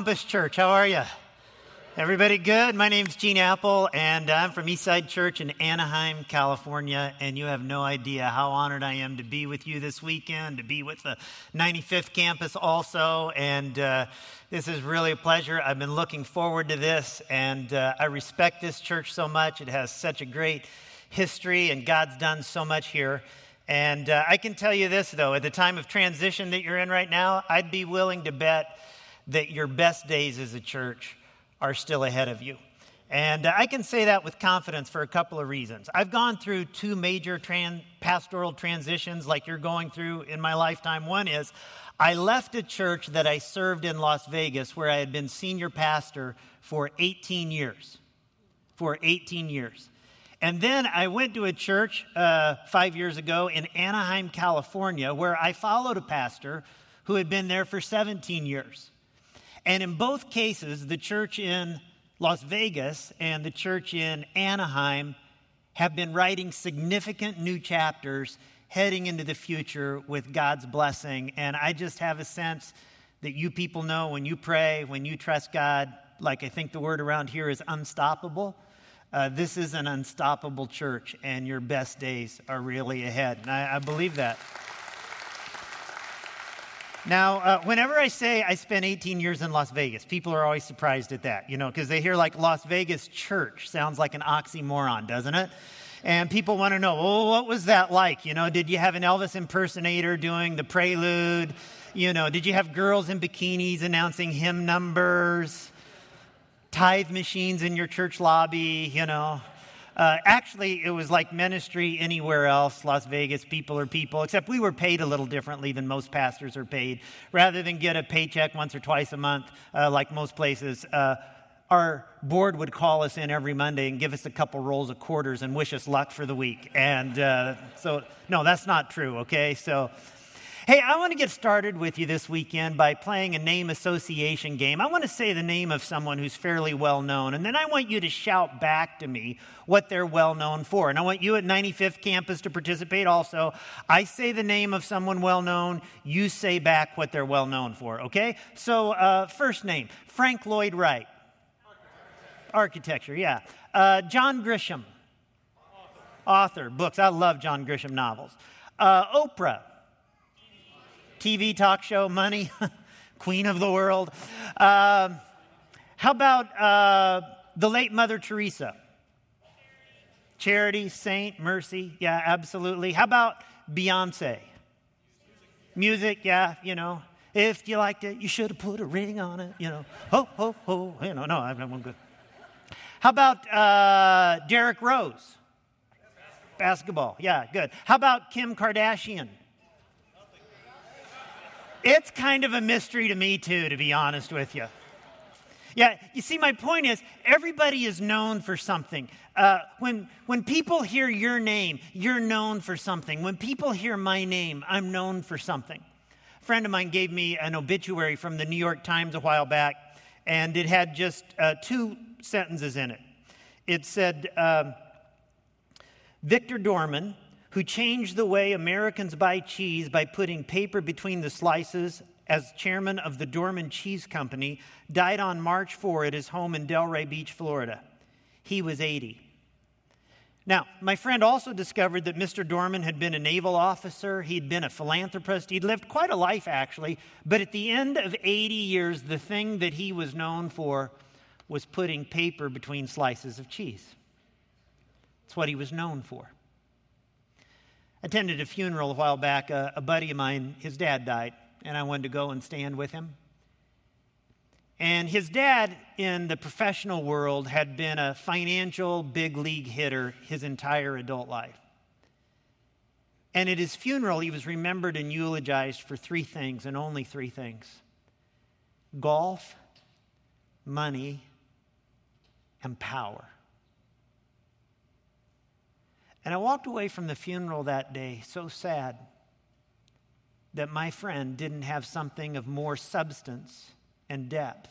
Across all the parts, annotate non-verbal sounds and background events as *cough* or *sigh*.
Compass Church. How are you? Everybody good? My name's Gene Appel, and I'm from Eastside Church in Anaheim, California. And you have no idea how honored I am to be with you this weekend, to be with the 95th campus also. And uh, this is really a pleasure. I've been looking forward to this, and uh, I respect this church so much. It has such a great history, and God's done so much here. And uh, I can tell you this, though, at the time of transition that you're in right now, I'd be willing to bet that your best days as a church are still ahead of you. And uh, I can say that with confidence for a couple of reasons. I've gone through two major tran- pastoral transitions like you're going through in my lifetime. One is I left a church that I served in Las Vegas where I had been senior pastor for 18 years. For 18 years. And then I went to a church uh, five years ago in Anaheim, California, where I followed a pastor who had been there for 17 years. And in both cases, the church in Las Vegas and the church in Anaheim have been writing significant new chapters heading into the future with God's blessing. And I just have a sense that you people know when you pray, when you trust God, like I think the word around here is unstoppable. Uh, this is an unstoppable church, and your best days are really ahead. And I, I believe that. Now, uh, whenever I say I spent 18 years in Las Vegas, people are always surprised at that, you know, because they hear like Las Vegas church sounds like an oxymoron, doesn't it? And people want to know, well, what was that like? You know, did you have an Elvis impersonator doing the prelude? You know, did you have girls in bikinis announcing hymn numbers? Tithe machines in your church lobby, you know? Uh, actually, it was like ministry anywhere else, Las Vegas, people are people, except we were paid a little differently than most pastors are paid. Rather than get a paycheck once or twice a month, uh, like most places, uh, our board would call us in every Monday and give us a couple rolls of quarters and wish us luck for the week. And uh, so, no, that's not true, okay? So, Hey, I want to get started with you this weekend by playing a name association game. I want to say the name of someone who's fairly well known, and then I want you to shout back to me what they're well known for. And I want you at 95th campus to participate also. I say the name of someone well known, you say back what they're well known for, okay? So, uh, first name Frank Lloyd Wright. Architecture, yeah. Uh, John Grisham. Author. Author, books. I love John Grisham novels. Uh, Oprah. TV talk show, money, *laughs* queen of the world. Uh, how about uh, the late Mother Teresa? Charity, saint, mercy. Yeah, absolutely. How about Beyonce? Music, yeah, you know. If you liked it, you should have put a ring on it, you know. Ho, ho, ho. You know, no, I'm good. How about uh, Derrick Rose? Basketball, yeah, good. How about Kim Kardashian? It's kind of a mystery to me, too, to be honest with you. Yeah, you see, my point is everybody is known for something. Uh, when, when people hear your name, you're known for something. When people hear my name, I'm known for something. A friend of mine gave me an obituary from the New York Times a while back, and it had just uh, two sentences in it. It said, uh, Victor Dorman, who changed the way Americans buy cheese by putting paper between the slices as chairman of the Dorman Cheese Company, died on March 4 at his home in Delray Beach, Florida. He was 80. Now, my friend also discovered that Mr. Dorman had been a naval officer, he'd been a philanthropist, he'd lived quite a life actually, but at the end of 80 years, the thing that he was known for was putting paper between slices of cheese. That's what he was known for attended a funeral a while back. A, a buddy of mine, his dad died, and I wanted to go and stand with him. And his dad in the professional world had been a financial big league hitter his entire adult life. And at his funeral, he was remembered and eulogized for three things, and only three things golf, money, and power. And I walked away from the funeral that day so sad that my friend didn't have something of more substance and depth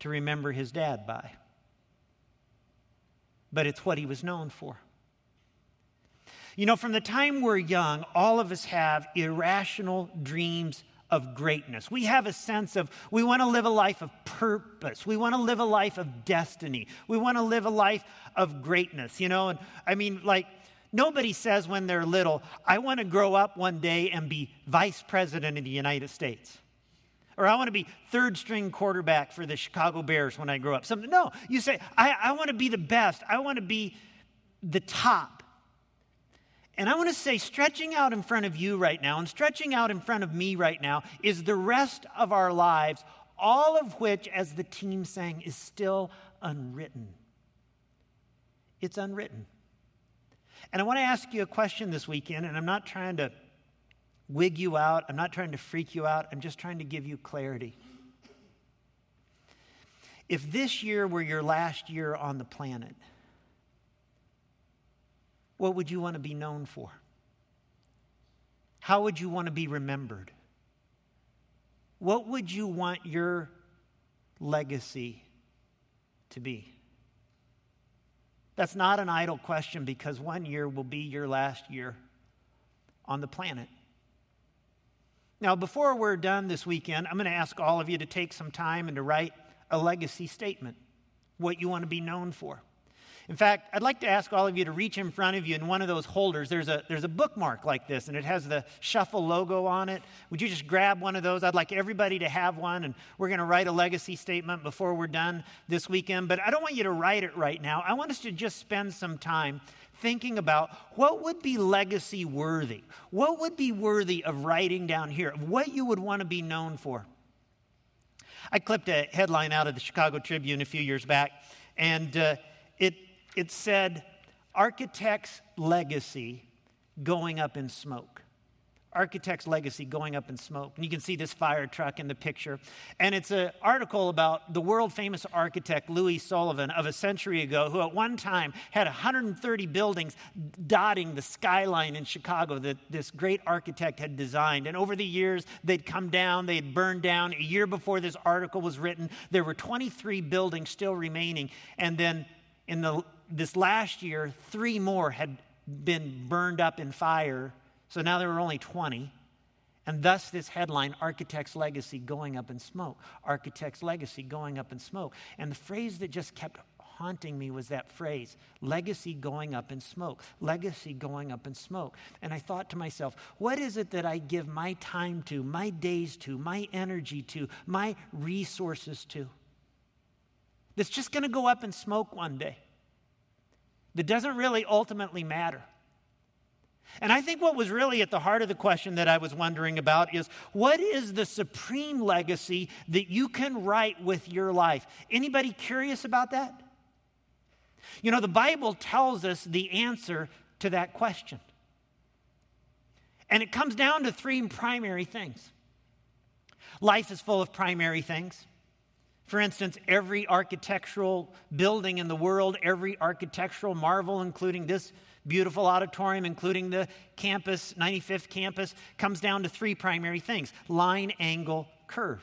to remember his dad by. But it's what he was known for. You know, from the time we're young, all of us have irrational dreams of greatness. We have a sense of we want to live a life of purpose. We want to live a life of destiny. We want to live a life of greatness, you know? And I mean, like, nobody says when they're little, I want to grow up one day and be vice president of the United States. Or I want to be third string quarterback for the Chicago Bears when I grow up. Something. No, you say, I, I want to be the best. I want to be the top. And I want to say, stretching out in front of you right now and stretching out in front of me right now is the rest of our lives, all of which, as the team sang, is still unwritten. It's unwritten. And I want to ask you a question this weekend, and I'm not trying to wig you out, I'm not trying to freak you out, I'm just trying to give you clarity. If this year were your last year on the planet, what would you want to be known for? How would you want to be remembered? What would you want your legacy to be? That's not an idle question because one year will be your last year on the planet. Now, before we're done this weekend, I'm going to ask all of you to take some time and to write a legacy statement, what you want to be known for. In fact, I'd like to ask all of you to reach in front of you in one of those holders. There's a, there's a bookmark like this, and it has the Shuffle logo on it. Would you just grab one of those? I'd like everybody to have one, and we're going to write a legacy statement before we're done this weekend. But I don't want you to write it right now. I want us to just spend some time thinking about what would be legacy worthy? What would be worthy of writing down here? of What you would want to be known for? I clipped a headline out of the Chicago Tribune a few years back, and uh, it it said, Architect's legacy going up in smoke. Architect's legacy going up in smoke. And you can see this fire truck in the picture. And it's an article about the world famous architect Louis Sullivan of a century ago, who at one time had 130 buildings dotting the skyline in Chicago that this great architect had designed. And over the years, they'd come down, they'd burned down. A year before this article was written, there were 23 buildings still remaining. And then in the this last year, three more had been burned up in fire. So now there were only 20. And thus, this headline, Architect's Legacy Going Up in Smoke. Architect's Legacy Going Up in Smoke. And the phrase that just kept haunting me was that phrase, legacy going up in smoke, legacy going up in smoke. And I thought to myself, what is it that I give my time to, my days to, my energy to, my resources to? That's just going to go up in smoke one day that doesn't really ultimately matter. And I think what was really at the heart of the question that I was wondering about is what is the supreme legacy that you can write with your life? Anybody curious about that? You know, the Bible tells us the answer to that question. And it comes down to three primary things. Life is full of primary things. For instance, every architectural building in the world, every architectural marvel, including this beautiful auditorium, including the campus, 95th campus, comes down to three primary things line, angle, curve.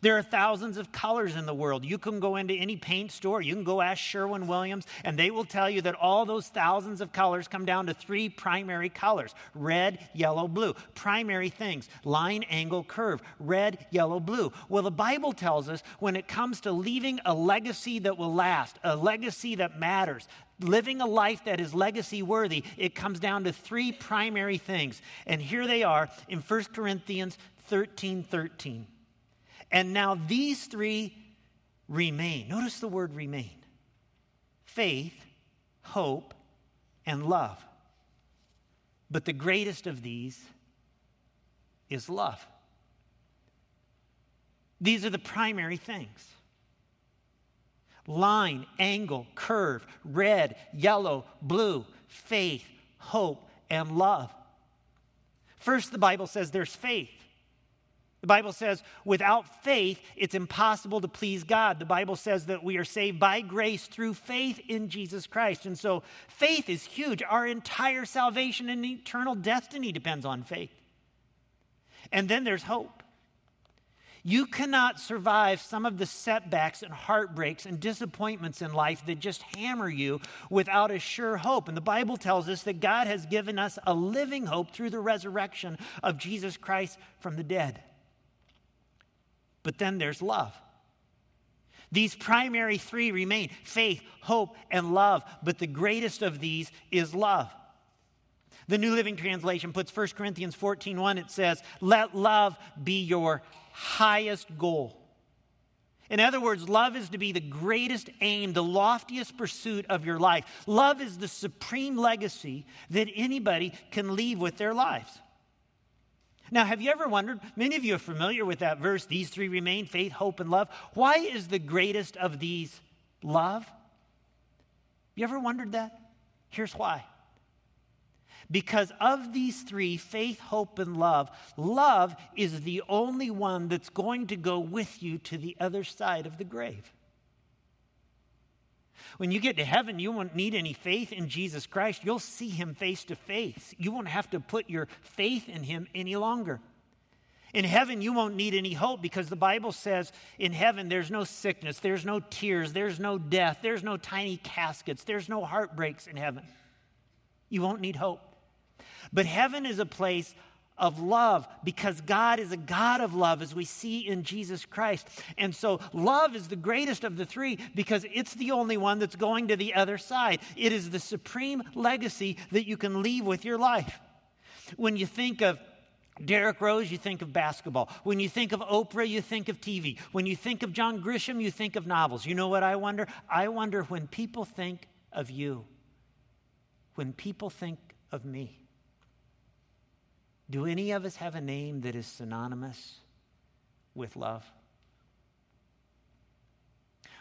There are thousands of colors in the world. You can go into any paint store, you can go ask Sherwin Williams, and they will tell you that all those thousands of colors come down to three primary colors red, yellow, blue. Primary things line, angle, curve, red, yellow, blue. Well, the Bible tells us when it comes to leaving a legacy that will last, a legacy that matters, living a life that is legacy worthy, it comes down to three primary things. And here they are in 1 Corinthians 13 13. And now these three remain. Notice the word remain faith, hope, and love. But the greatest of these is love. These are the primary things line, angle, curve, red, yellow, blue, faith, hope, and love. First, the Bible says there's faith. The Bible says, without faith, it's impossible to please God. The Bible says that we are saved by grace through faith in Jesus Christ. And so faith is huge. Our entire salvation and eternal destiny depends on faith. And then there's hope. You cannot survive some of the setbacks and heartbreaks and disappointments in life that just hammer you without a sure hope. And the Bible tells us that God has given us a living hope through the resurrection of Jesus Christ from the dead. But then there's love. These primary three remain faith, hope, and love, but the greatest of these is love. The New Living Translation puts 1 Corinthians 14 1, it says, Let love be your highest goal. In other words, love is to be the greatest aim, the loftiest pursuit of your life. Love is the supreme legacy that anybody can leave with their lives. Now, have you ever wondered? Many of you are familiar with that verse, these three remain faith, hope, and love. Why is the greatest of these love? You ever wondered that? Here's why because of these three faith, hope, and love, love is the only one that's going to go with you to the other side of the grave. When you get to heaven, you won't need any faith in Jesus Christ. You'll see him face to face. You won't have to put your faith in him any longer. In heaven, you won't need any hope because the Bible says in heaven there's no sickness, there's no tears, there's no death, there's no tiny caskets, there's no heartbreaks in heaven. You won't need hope. But heaven is a place of love because God is a God of love, as we see in Jesus Christ. And so, love is the greatest of the three because it's the only one that's going to the other side. It is the supreme legacy that you can leave with your life. When you think of Derrick Rose, you think of basketball. When you think of Oprah, you think of TV. When you think of John Grisham, you think of novels. You know what I wonder? I wonder when people think of you, when people think of me. Do any of us have a name that is synonymous with love?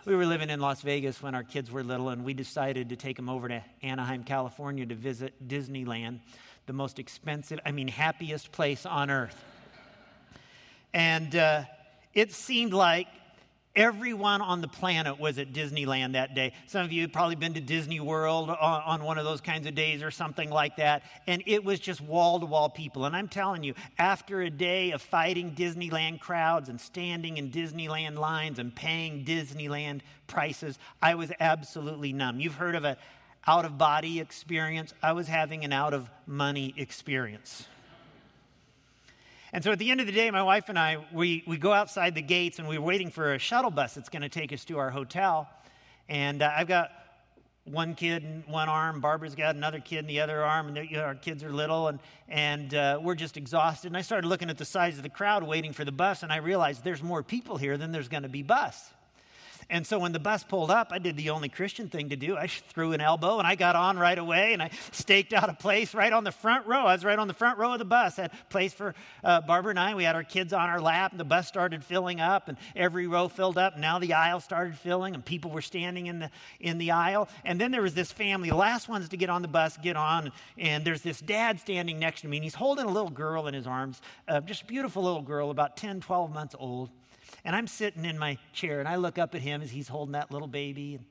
We were living in Las Vegas when our kids were little, and we decided to take them over to Anaheim, California to visit Disneyland, the most expensive, I mean, happiest place on earth. And uh, it seemed like Everyone on the planet was at Disneyland that day. Some of you have probably been to Disney World on, on one of those kinds of days or something like that. And it was just wall to wall people. And I'm telling you, after a day of fighting Disneyland crowds and standing in Disneyland lines and paying Disneyland prices, I was absolutely numb. You've heard of an out of body experience. I was having an out of money experience. And so at the end of the day, my wife and I, we, we go outside the gates and we're waiting for a shuttle bus that's going to take us to our hotel. And uh, I've got one kid in one arm, Barbara's got another kid in the other arm, and you know, our kids are little, and, and uh, we're just exhausted. And I started looking at the size of the crowd waiting for the bus, and I realized there's more people here than there's going to be bus. And so when the bus pulled up, I did the only Christian thing to do. I threw an elbow and I got on right away and I staked out a place right on the front row. I was right on the front row of the bus. I had a place for uh, Barbara and I. We had our kids on our lap and the bus started filling up and every row filled up. And now the aisle started filling and people were standing in the, in the aisle. And then there was this family, last ones to get on the bus, get on. And there's this dad standing next to me and he's holding a little girl in his arms, uh, just a beautiful little girl, about 10, 12 months old. And I'm sitting in my chair and I look up at him as he's holding that little baby. And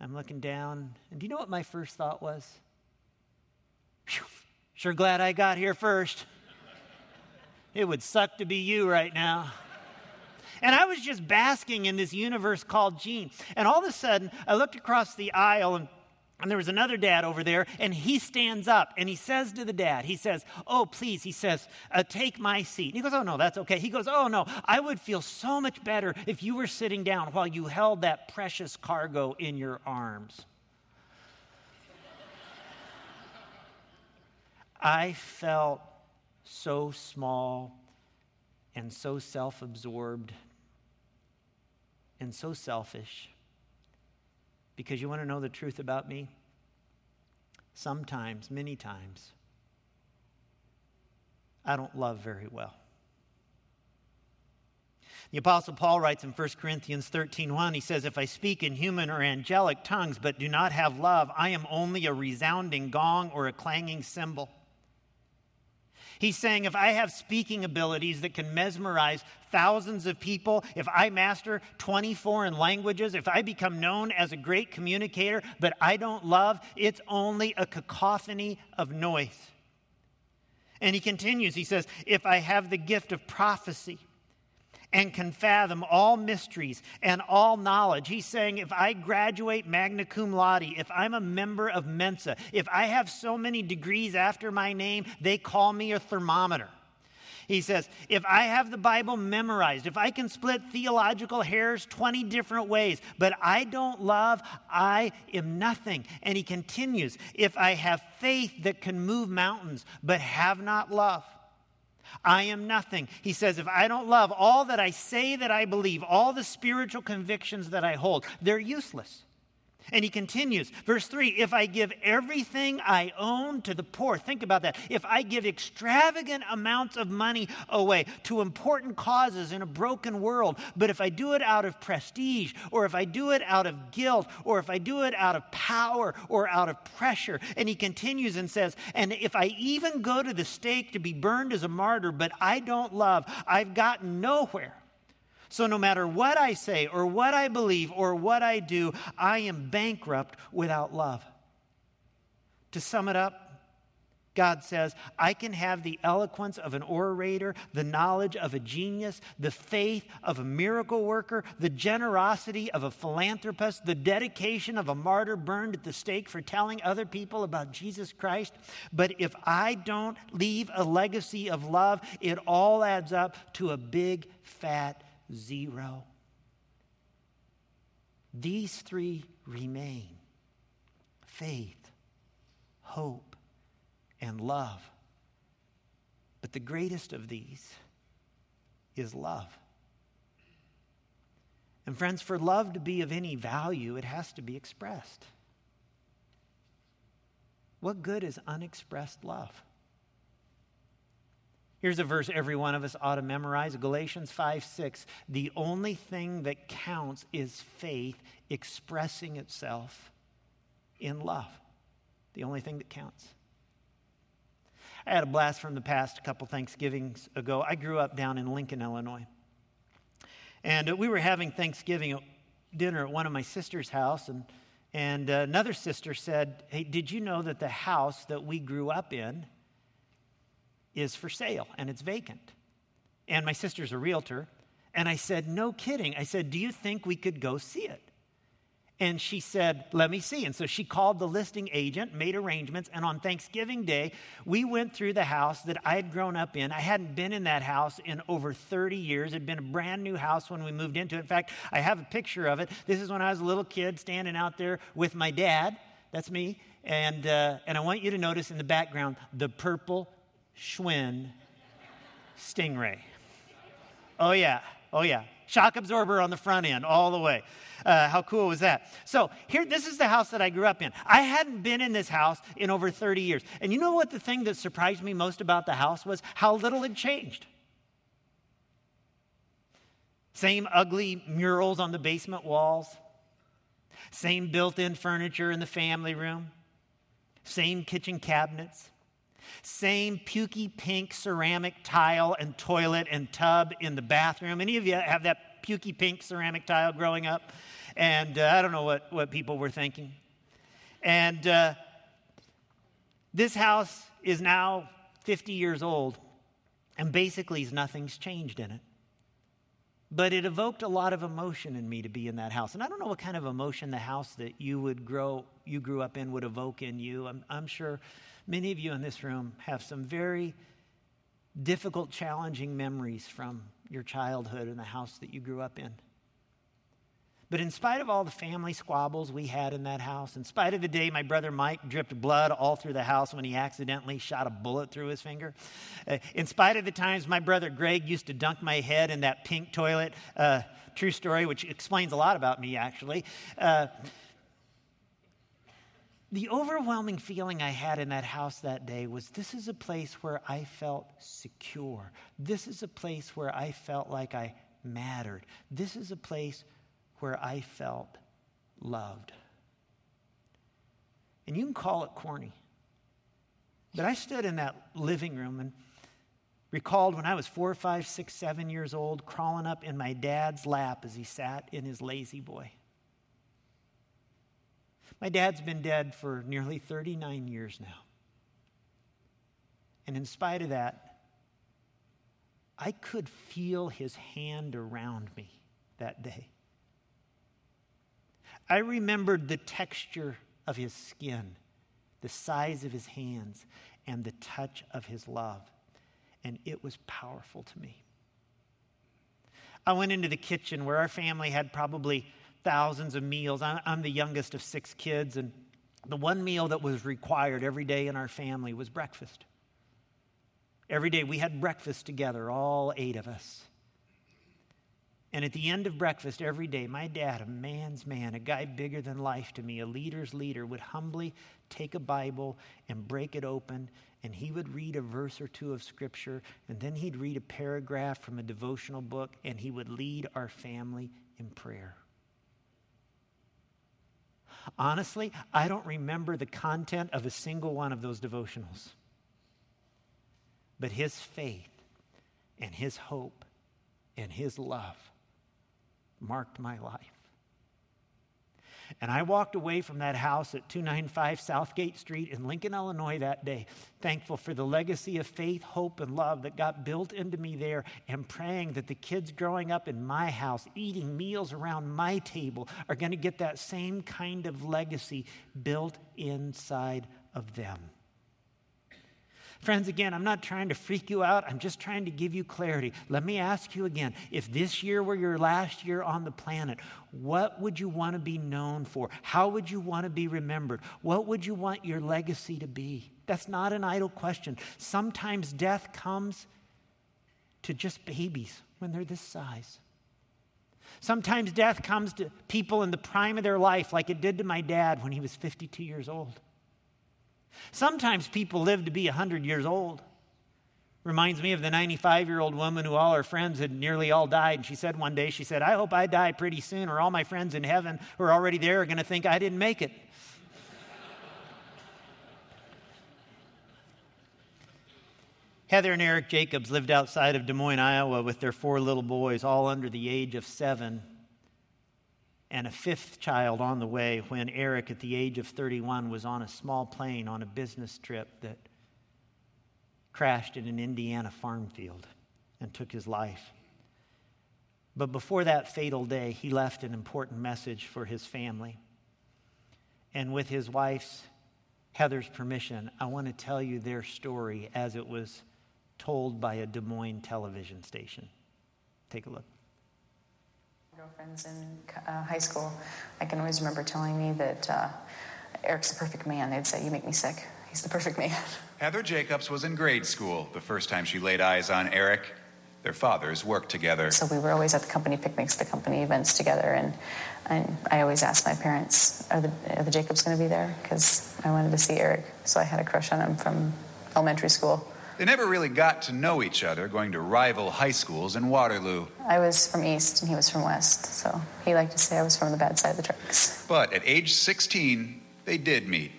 I'm looking down. And do you know what my first thought was? Whew, sure glad I got here first. It would suck to be you right now. And I was just basking in this universe called Gene. And all of a sudden, I looked across the aisle and and there was another dad over there, and he stands up and he says to the dad, he says, Oh, please, he says, uh, take my seat. And he goes, Oh, no, that's okay. He goes, Oh, no, I would feel so much better if you were sitting down while you held that precious cargo in your arms. I felt so small and so self absorbed and so selfish. Because you want to know the truth about me? Sometimes, many times, I don't love very well. The apostle Paul writes in 1 Corinthians 13:1 he says if I speak in human or angelic tongues but do not have love I am only a resounding gong or a clanging cymbal. He's saying if I have speaking abilities that can mesmerize thousands of people, if I master 20 foreign languages, if I become known as a great communicator, but I don't love, it's only a cacophony of noise. And he continues, he says, if I have the gift of prophecy, and can fathom all mysteries and all knowledge. He's saying, if I graduate magna cum laude, if I'm a member of Mensa, if I have so many degrees after my name, they call me a thermometer. He says, if I have the Bible memorized, if I can split theological hairs 20 different ways, but I don't love, I am nothing. And he continues, if I have faith that can move mountains, but have not love, I am nothing. He says, if I don't love all that I say that I believe, all the spiritual convictions that I hold, they're useless. And he continues, verse 3 If I give everything I own to the poor, think about that. If I give extravagant amounts of money away to important causes in a broken world, but if I do it out of prestige, or if I do it out of guilt, or if I do it out of power or out of pressure, and he continues and says, And if I even go to the stake to be burned as a martyr, but I don't love, I've gotten nowhere. So, no matter what I say or what I believe or what I do, I am bankrupt without love. To sum it up, God says, I can have the eloquence of an orator, the knowledge of a genius, the faith of a miracle worker, the generosity of a philanthropist, the dedication of a martyr burned at the stake for telling other people about Jesus Christ. But if I don't leave a legacy of love, it all adds up to a big, fat zero. These three remain faith, hope, and love. But the greatest of these is love. And, friends, for love to be of any value, it has to be expressed. What good is unexpressed love? Here's a verse every one of us ought to memorize Galatians 5 6. The only thing that counts is faith expressing itself in love. The only thing that counts. I had a blast from the past a couple Thanksgivings ago. I grew up down in Lincoln, Illinois. And uh, we were having Thanksgiving dinner at one of my sister's house, and, and uh, another sister said, Hey, did you know that the house that we grew up in is for sale and it's vacant. And my sister's a realtor. And I said, No kidding. I said, Do you think we could go see it? And she said, Let me see. And so she called the listing agent, made arrangements, and on Thanksgiving Day, we went through the house that I had grown up in. I hadn't been in that house in over 30 years. It had been a brand new house when we moved into it. In fact, I have a picture of it. This is when I was a little kid standing out there with my dad. That's me. And, uh, and I want you to notice in the background the purple Schwinn Stingray. Oh, yeah. Oh, yeah. Shock absorber on the front end, all the way. Uh, how cool was that? So, here, this is the house that I grew up in. I hadn't been in this house in over 30 years. And you know what the thing that surprised me most about the house was? How little had changed. Same ugly murals on the basement walls, same built in furniture in the family room, same kitchen cabinets, same pukey pink ceramic tile and toilet and tub in the bathroom. Any of you have that pukey pink ceramic tile growing up? And uh, I don't know what, what people were thinking. And uh, this house is now 50 years old, and basically nothing's changed in it. But it evoked a lot of emotion in me to be in that house. And I don't know what kind of emotion the house that you would grow, you grew up in would evoke in you. I'm, I'm sure Many of you in this room have some very difficult, challenging memories from your childhood and the house that you grew up in. But in spite of all the family squabbles we had in that house, in spite of the day my brother Mike dripped blood all through the house when he accidentally shot a bullet through his finger, uh, in spite of the times my brother Greg used to dunk my head in that pink toilet, uh, true story, which explains a lot about me actually. Uh, the overwhelming feeling I had in that house that day was this is a place where I felt secure. This is a place where I felt like I mattered. This is a place where I felt loved. And you can call it corny. But I stood in that living room and recalled when I was four, five, six, seven years old, crawling up in my dad's lap as he sat in his La-Z-Boy. My dad's been dead for nearly 39 years now. And in spite of that, I could feel his hand around me that day. I remembered the texture of his skin, the size of his hands, and the touch of his love. And it was powerful to me. I went into the kitchen where our family had probably thousands of meals. I'm, the youngest of six kids, and the one meal that was required every day in our family was breakfast. Every day we had breakfast together, all eight of us. And at the end of breakfast every day, my dad, a man's man, a guy bigger than life to me, a leader's leader, would humbly take a Bible and break it open, and he would read a verse or two of Scripture, and then he'd read a paragraph from a devotional book, and he would lead our family in prayer. Honestly, I don't remember the content of a single one of those devotionals. But his faith and his hope and his love marked my life. And I walked away from that house at 295 Southgate Street in Lincoln, Illinois that day, thankful for the legacy of faith, hope, and love that got built into me there, and praying that the kids growing up in my house, eating meals around my table, are going to get that same kind of legacy built inside of them. Friends, again, I'm not trying to freak you out. I'm just trying to give you clarity. Let me ask you again if this year were your last year on the planet, what would you want to be known for? How would you want to be remembered? What would you want your legacy to be? That's not an idle question. Sometimes death comes to just babies when they're this size. Sometimes death comes to people in the prime of their life, like it did to my dad when he was 52 years old. Sometimes people live to be 100 years old. Reminds me of the 95 year old woman who all her friends had nearly all died. And she said one day, she said, I hope I die pretty soon, or all my friends in heaven who are already there are going to think I didn't make it. *laughs* Heather and Eric Jacobs lived outside of Des Moines, Iowa, with their four little boys, all under the age of seven and a fifth child on the way when Eric, at the age of 31, was on a small plane on a business trip that crashed in an Indiana farm field and took his life. But before that fatal day, he left an important message for his family. And with his wife's, Heather's permission, I want to tell you their story as it was told by a Des Moines television station. Take a look girlfriends in uh, high school, I can always remember telling me that uh, Eric's the perfect man. They'd say, You make me sick. He's the perfect man. *laughs* Heather Jacobs was in grade school the first time she laid eyes on Eric. Their fathers worked together. So we were always at the company picnics, the company events together, and, and I always asked my parents, Are the, are the Jacobs going to be there? Because I wanted to see Eric. So I had a crush on him from elementary school. They never really got to know each other, going to rival high schools in Waterloo. I was from East and he was from West, so he liked to say I was from the bad side of the tracks. But at age 16, they did meet.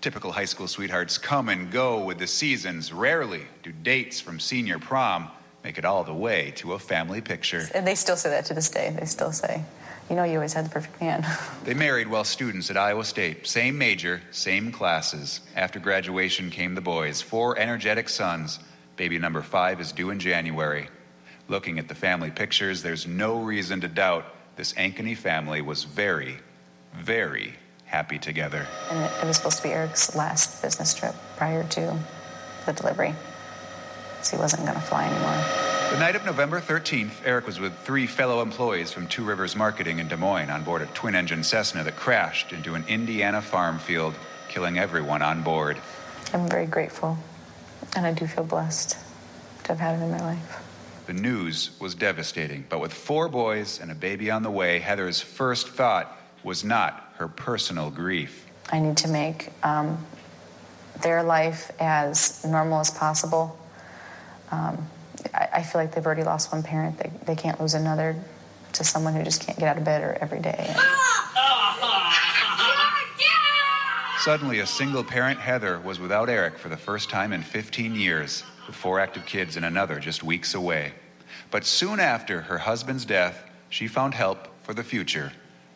Typical high school sweethearts come and go with the seasons. Rarely do dates from senior prom make it all the way to a family picture. And they still say that to this day. They still say, you know, you always had the perfect man. *laughs* they married while students at Iowa State. Same major, same classes. After graduation came the boys, four energetic sons. Baby number five is due in January. Looking at the family pictures, there's no reason to doubt this Ankeny family was very, very happy together. And it was supposed to be Eric's last business trip prior to the delivery. So he wasn't going to fly anymore. The night of November 13th, Eric was with three fellow employees from Two Rivers Marketing in Des Moines on board a twin engine Cessna that crashed into an Indiana farm field, killing everyone on board. I'm very grateful, and I do feel blessed to have had him in my life. The news was devastating, but with four boys and a baby on the way, Heather's first thought was not her personal grief. I need to make um, their life as normal as possible. Um, I, I feel like they've already lost one parent. They, they can't lose another to someone who just can't get out of bed or every day. *laughs* Suddenly, a single parent, Heather, was without Eric for the first time in 15 years, with four active kids and another just weeks away. But soon after her husband's death, she found help for the future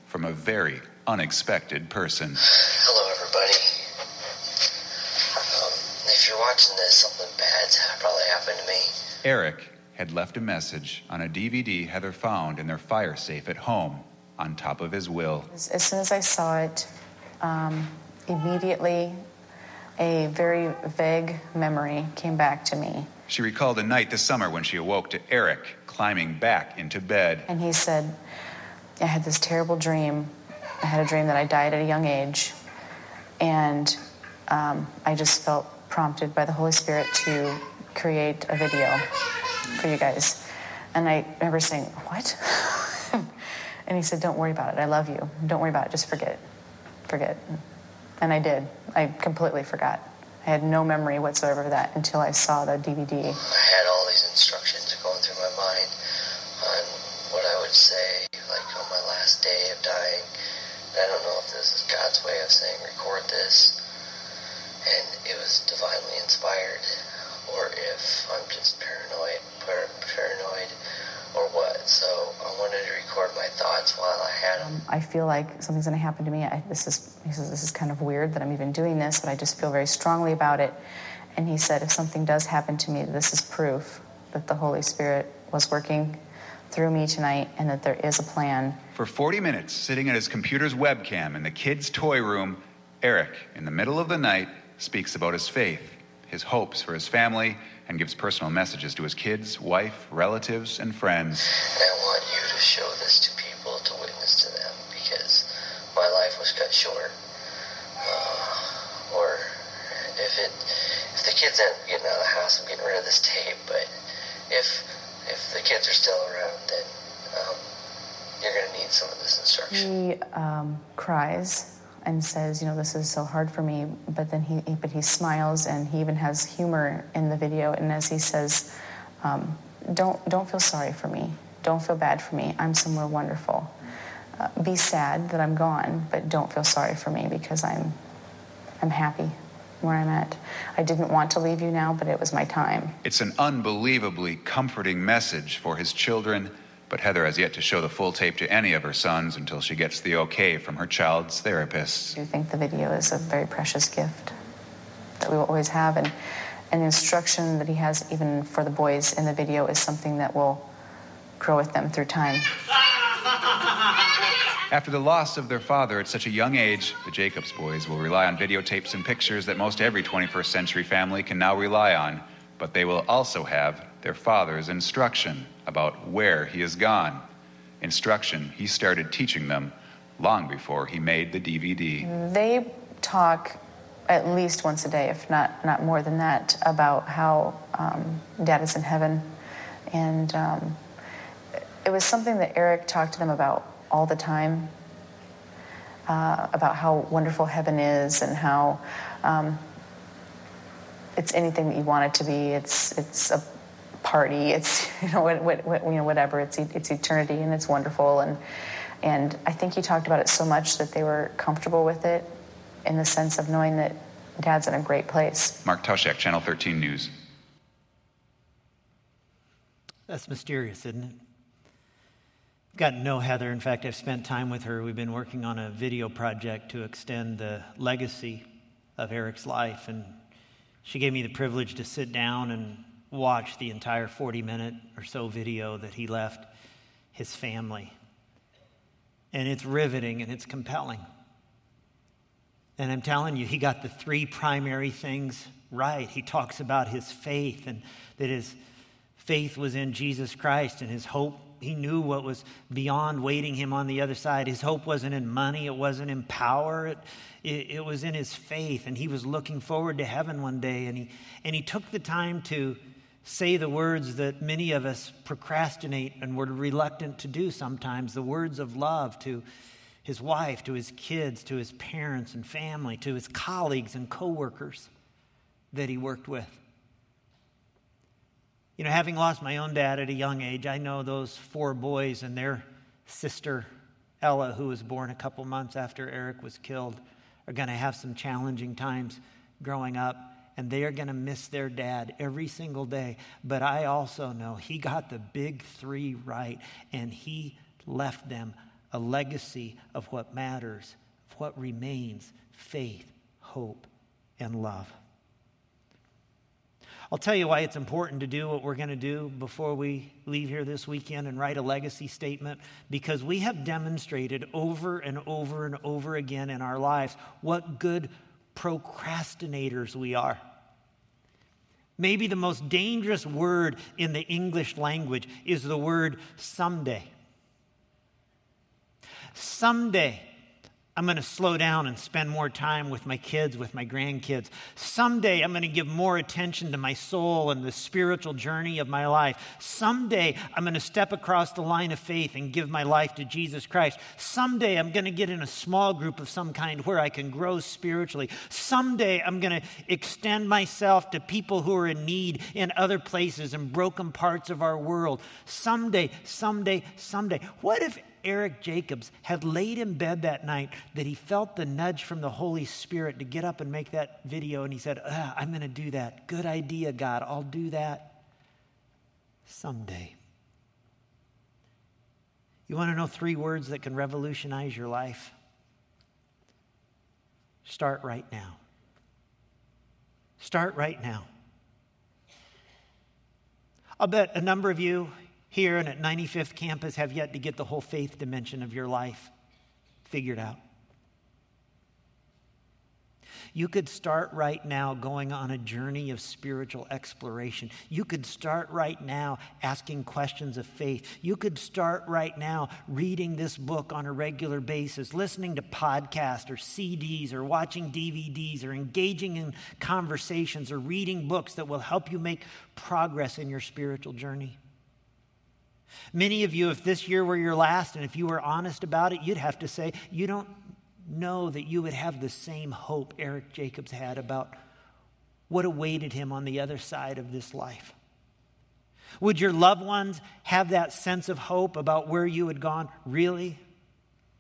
from a very unexpected person. Hello, everybody. Um, if you're watching this, something bad's probably happened to me. Eric had left a message on a DVD Heather found in their fire safe at home on top of his will. As, as soon as I saw it, um, immediately a very vague memory came back to me. She recalled a night this summer when she awoke to Eric climbing back into bed. And he said, I had this terrible dream. I had a dream that I died at a young age. And um, I just felt prompted by the Holy Spirit to create a video for you guys. And I remember saying, What? *laughs* and he said, Don't worry about it. I love you. Don't worry about it. Just forget. Forget. And I did. I completely forgot. I had no memory whatsoever of that until I saw the DVD. I had all these instructions going through my mind on what I would say, like on my last day of dying. And I don't know if this is God's way of saying record this, and it was divinely inspired, or if I'm just paranoid, par- paranoid, or what. So I wanted to record my thoughts while I had them. I feel like something's going to happen to me. I, this is he says this is kind of weird that I'm even doing this, but I just feel very strongly about it. And he said, if something does happen to me, this is proof that the Holy Spirit was working through me tonight, and that there is a plan. For 40 minutes, sitting at his computer's webcam in the kids' toy room, Eric, in the middle of the night, speaks about his faith, his hopes for his family, and gives personal messages to his kids, wife, relatives, and friends. And I want you to show this to people to witness to them because my life was cut short. Uh, or if it, if the kids aren't getting out of the house, I'm getting rid of this tape. But if if the kids are still around, then um, you're going to need some of this instruction. He um, cries and says, "You know, this is so hard for me." But then he, but he smiles, and he even has humor in the video. And as he says, um, "Don't don't feel sorry for me. Don't feel bad for me. I'm somewhere wonderful. Uh, be sad that I'm gone, but don't feel sorry for me because I'm I'm happy." Where I'm at. I didn't want to leave you now, but it was my time. It's an unbelievably comforting message for his children, but Heather has yet to show the full tape to any of her sons until she gets the okay from her child's therapist. I do think the video is a very precious gift that we will always have. And, and the instruction that he has, even for the boys in the video, is something that will grow with them through time. After the loss of their father at such a young age, the Jacobs boys will rely on videotapes and pictures that most every 21st century family can now rely on, but they will also have their father's instruction about where he has gone. Instruction he started teaching them long before he made the DVD. They talk at least once a day, if not, not more than that, about how um, dad is in heaven. And um, it was something that Eric talked to them about all the time uh, about how wonderful heaven is and how um, it's anything that you want it to be. It's it's a party. It's *laughs* you know what, what, what, you know whatever. It's it's eternity and it's wonderful and and I think he talked about it so much that they were comfortable with it in the sense of knowing that Dad's in a great place. Mark Tauschek, Channel 13 News. That's mysterious, isn't it? got to know Heather. In fact, I've spent time with her. We've been working on a video project to extend the legacy of Eric's life. And she gave me the privilege to sit down and watch the entire 40 minute or so video that he left his family. And it's riveting and it's compelling. And I'm telling you, he got the three primary things right. He talks about his faith and that his faith was in Jesus Christ and his hope he knew what was beyond waiting him on the other side. His hope wasn't in money, it wasn't in power, it, it, it, was in his faith. And he was looking forward to heaven one day. And he, and he took the time to say the words that many of us procrastinate and we're reluctant to do sometimes the words of love to his wife, to his kids, to his parents and family, to his colleagues and coworkers that he worked with. You know, having lost my own dad at a young age, I know those four boys and their sister, Ella, who was born a couple months after Eric was killed, are going to have some challenging times growing up, and they are going to miss their dad every single day. But I also know he got the big three right, and he left them a legacy of what matters, of what remains faith, hope, and love. I'll tell you why it's important to do what we're going to do before we leave here this weekend and write a legacy statement because we have demonstrated over and over and over again in our lives what good procrastinators we are. Maybe the most dangerous word in the English language is the word someday. Someday. I'm going to slow down and spend more time with my kids, with my grandkids. Someday, I'm going to give more attention to my soul and the spiritual journey of my life. Someday, I'm going to step across the line of faith and give my life to Jesus Christ. Someday, I'm going to get in a small group of some kind where I can grow spiritually. Someday, I'm going to extend myself to people who are in need in other places and broken parts of our world. Someday, someday, someday. What if Eric Jacobs had laid in bed that night that he felt the nudge from the Holy Spirit to get up and make that video. And he said, ah, I'm going to do that. Good idea, God. I'll do that someday. You want to know three words that can revolutionize your life? Start right now. Start right now. I'll bet a number of you here and at 95th campus have yet to get the whole faith dimension of your life figured out. You could start right now going on a journey of spiritual exploration. You could start right now asking questions of faith. You could start right now reading this book on a regular basis, listening to podcasts or CDs or watching DVDs or engaging in conversations or reading books that will help you make progress in your spiritual journey. Many of you, if this year were your last and if you were honest about it, you'd have to say, you don't know that you would have the same hope Eric Jacobs had about what awaited him on the other side of this life. Would your loved ones have that sense of hope about where you had gone? Really?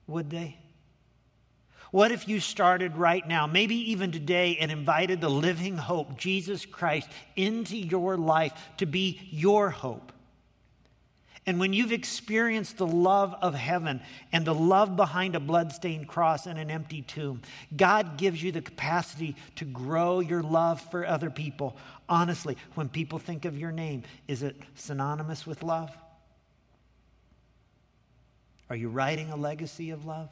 Would they? What if you started right now, maybe even today, and invited the living hope, Jesus Christ, into your life to be your hope? And when you've experienced the love of heaven and the love behind a bloodstained cross and an empty tomb, God gives you the capacity to grow your love for other people. Honestly, when people think of your name, is it synonymous with love? Are you writing a legacy of love?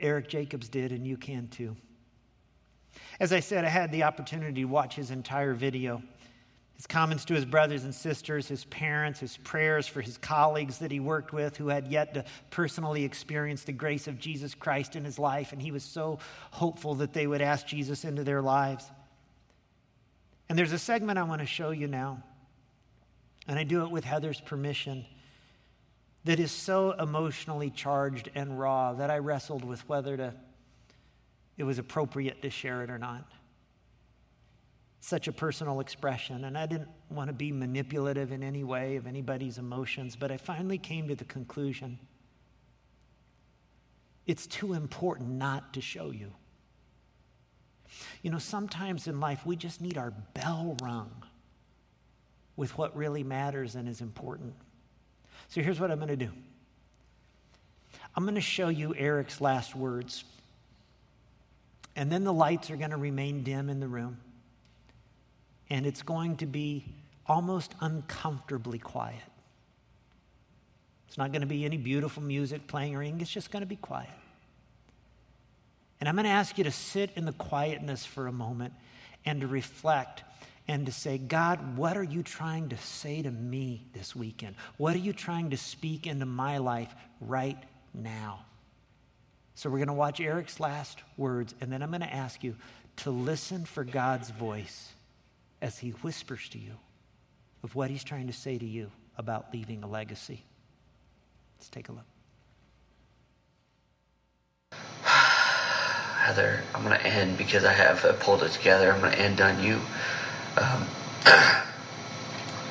Eric Jacobs did, and you can too. As I said, I had the opportunity to watch his entire video his comments to his brothers and sisters, his parents, his prayers for his colleagues that he worked with who had yet to personally experience the grace of Jesus Christ in his life. And he was so hopeful that they would ask Jesus into their lives. And there's a segment I want to show you now. And I do it with Heather's permission that is so emotionally charged and raw that I wrestled with whether to, it was appropriate to share it or not such a personal expression, and I didn't want to be manipulative in any way of anybody's emotions, but I finally came to the conclusion it's too important not to show you. You know, sometimes in life we just need our bell rung with what really matters and is important. So here's what I'm going to do I'm going to show you Eric's last words, and then the lights are going to remain dim in the room and it's going to be almost uncomfortably quiet. It's not going to be any beautiful music playing or anything, it's just going to be quiet. And I'm going to ask you to sit in the quietness for a moment and to reflect and to say, God, what are you trying to say to me this weekend? What are you trying to speak into my life right now? So we're going to watch Eric's last words, and then I'm going to ask you to listen for God's voice as he whispers to you of what he's trying to say to you about leaving a legacy. Let's take a look. *sighs* Heather, I'm going to end because I have uh, pulled it together. I'm going to end on you. Um, *clears throat*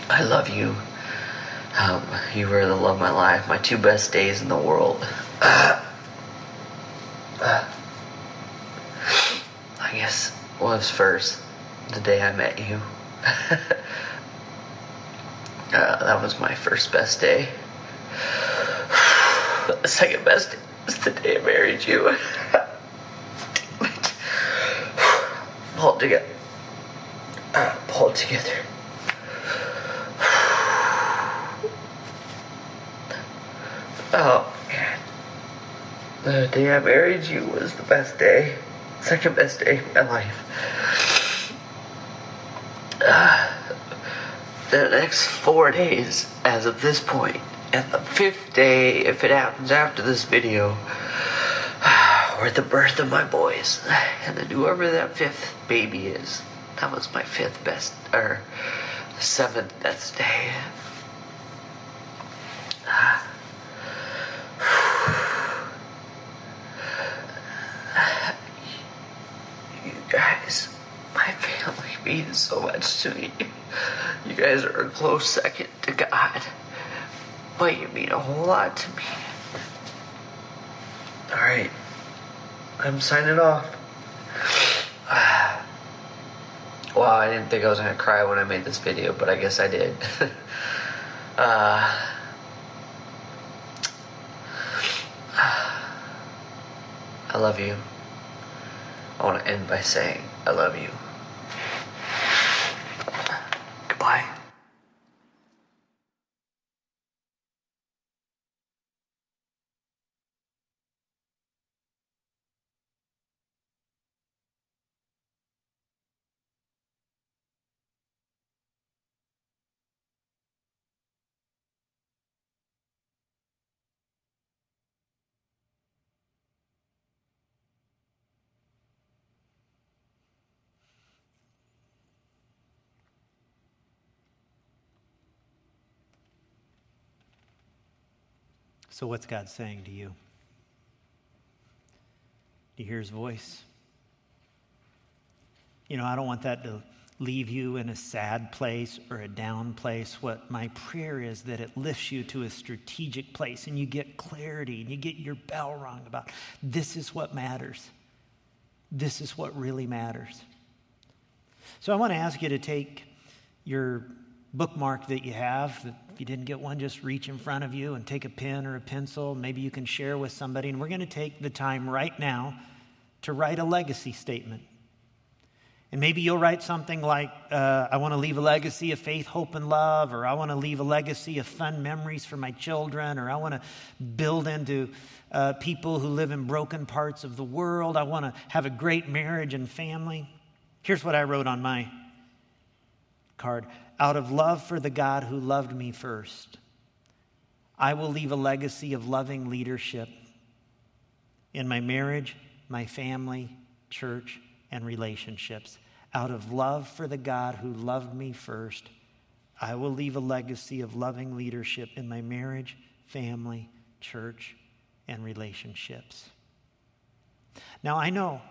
I love you. Um, you were the love of my life, my two best days in the world. *clears throat* I guess was first the day I met you. *laughs* uh, that was my first best day. *sighs* The second best was the day I married you. *laughs* Hold *sighs* together. Uh, all together. Oh man. The day I married you was the best day. Second best day of my life. Uh, the next four days, as of this point, and the fifth day, if it happens after this video, or the birth of my boys. And then whoever that fifth baby is, that was my fifth best, or seventh best day. You guys, my family means so much to me. Guys are a close second to God, but you mean a whole lot to me. Alright, I'm signing off. *sighs* Well, I didn't think I was gonna cry when I made this video, but I guess I did. *laughs* uh, *sighs* I love you. I want to end by saying, I love you. So, what's God saying to you? Do you hear his voice? You know, I don't want that to leave you in a sad place or a down place. What my prayer is that it lifts you to a strategic place and you get clarity and you get your bell rung about this is what matters. This is what really matters. So I want to ask you to take your bookmark that you have. If you didn't get one, just reach in front of you and take a pen or a pencil. Maybe you can share with somebody. And we're going to take the time right now to write a legacy statement. And maybe you'll write something like, uh, I want to leave a legacy of faith, hope, and love, or I want to leave a legacy of fun memories for my children, or I want to build into uh, people who live in broken parts of the world. I want to have a great marriage and family. Here's what I wrote on my card out of love for the God who loved me first, I will leave a legacy of loving leadership in my marriage, my family, church, and relationships. Out of love for the God who loved me first, I will leave a legacy of loving leadership in my marriage, family, church, and relationships. Now, I know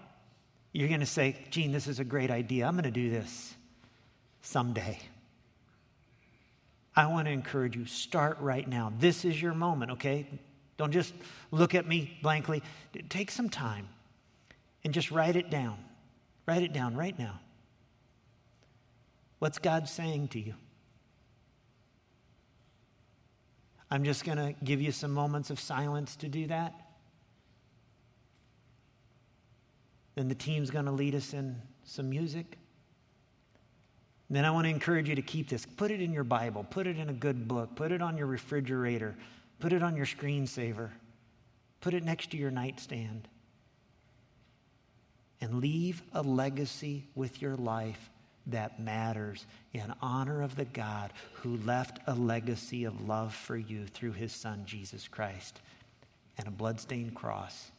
you're going to say, Gene, this is a great idea. I'm going to do this someday. I want to encourage you start right now. This is your moment, okay? Don't just look at me blankly. Take some time and just write it down. Write it down right now. What's God saying to you? I'm just going to give you some moments of silence to do that. Then the team's going to lead us in some music. Then I want to encourage you to keep this. Put it in your Bible, put it in a good book, put it on your refrigerator, put it on your screensaver, put it next to your nightstand. And leave a legacy with your life that matters in honor of the God who left a legacy of love for you through his son, Jesus Christ, and a bloodstained cross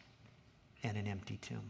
and an empty tomb.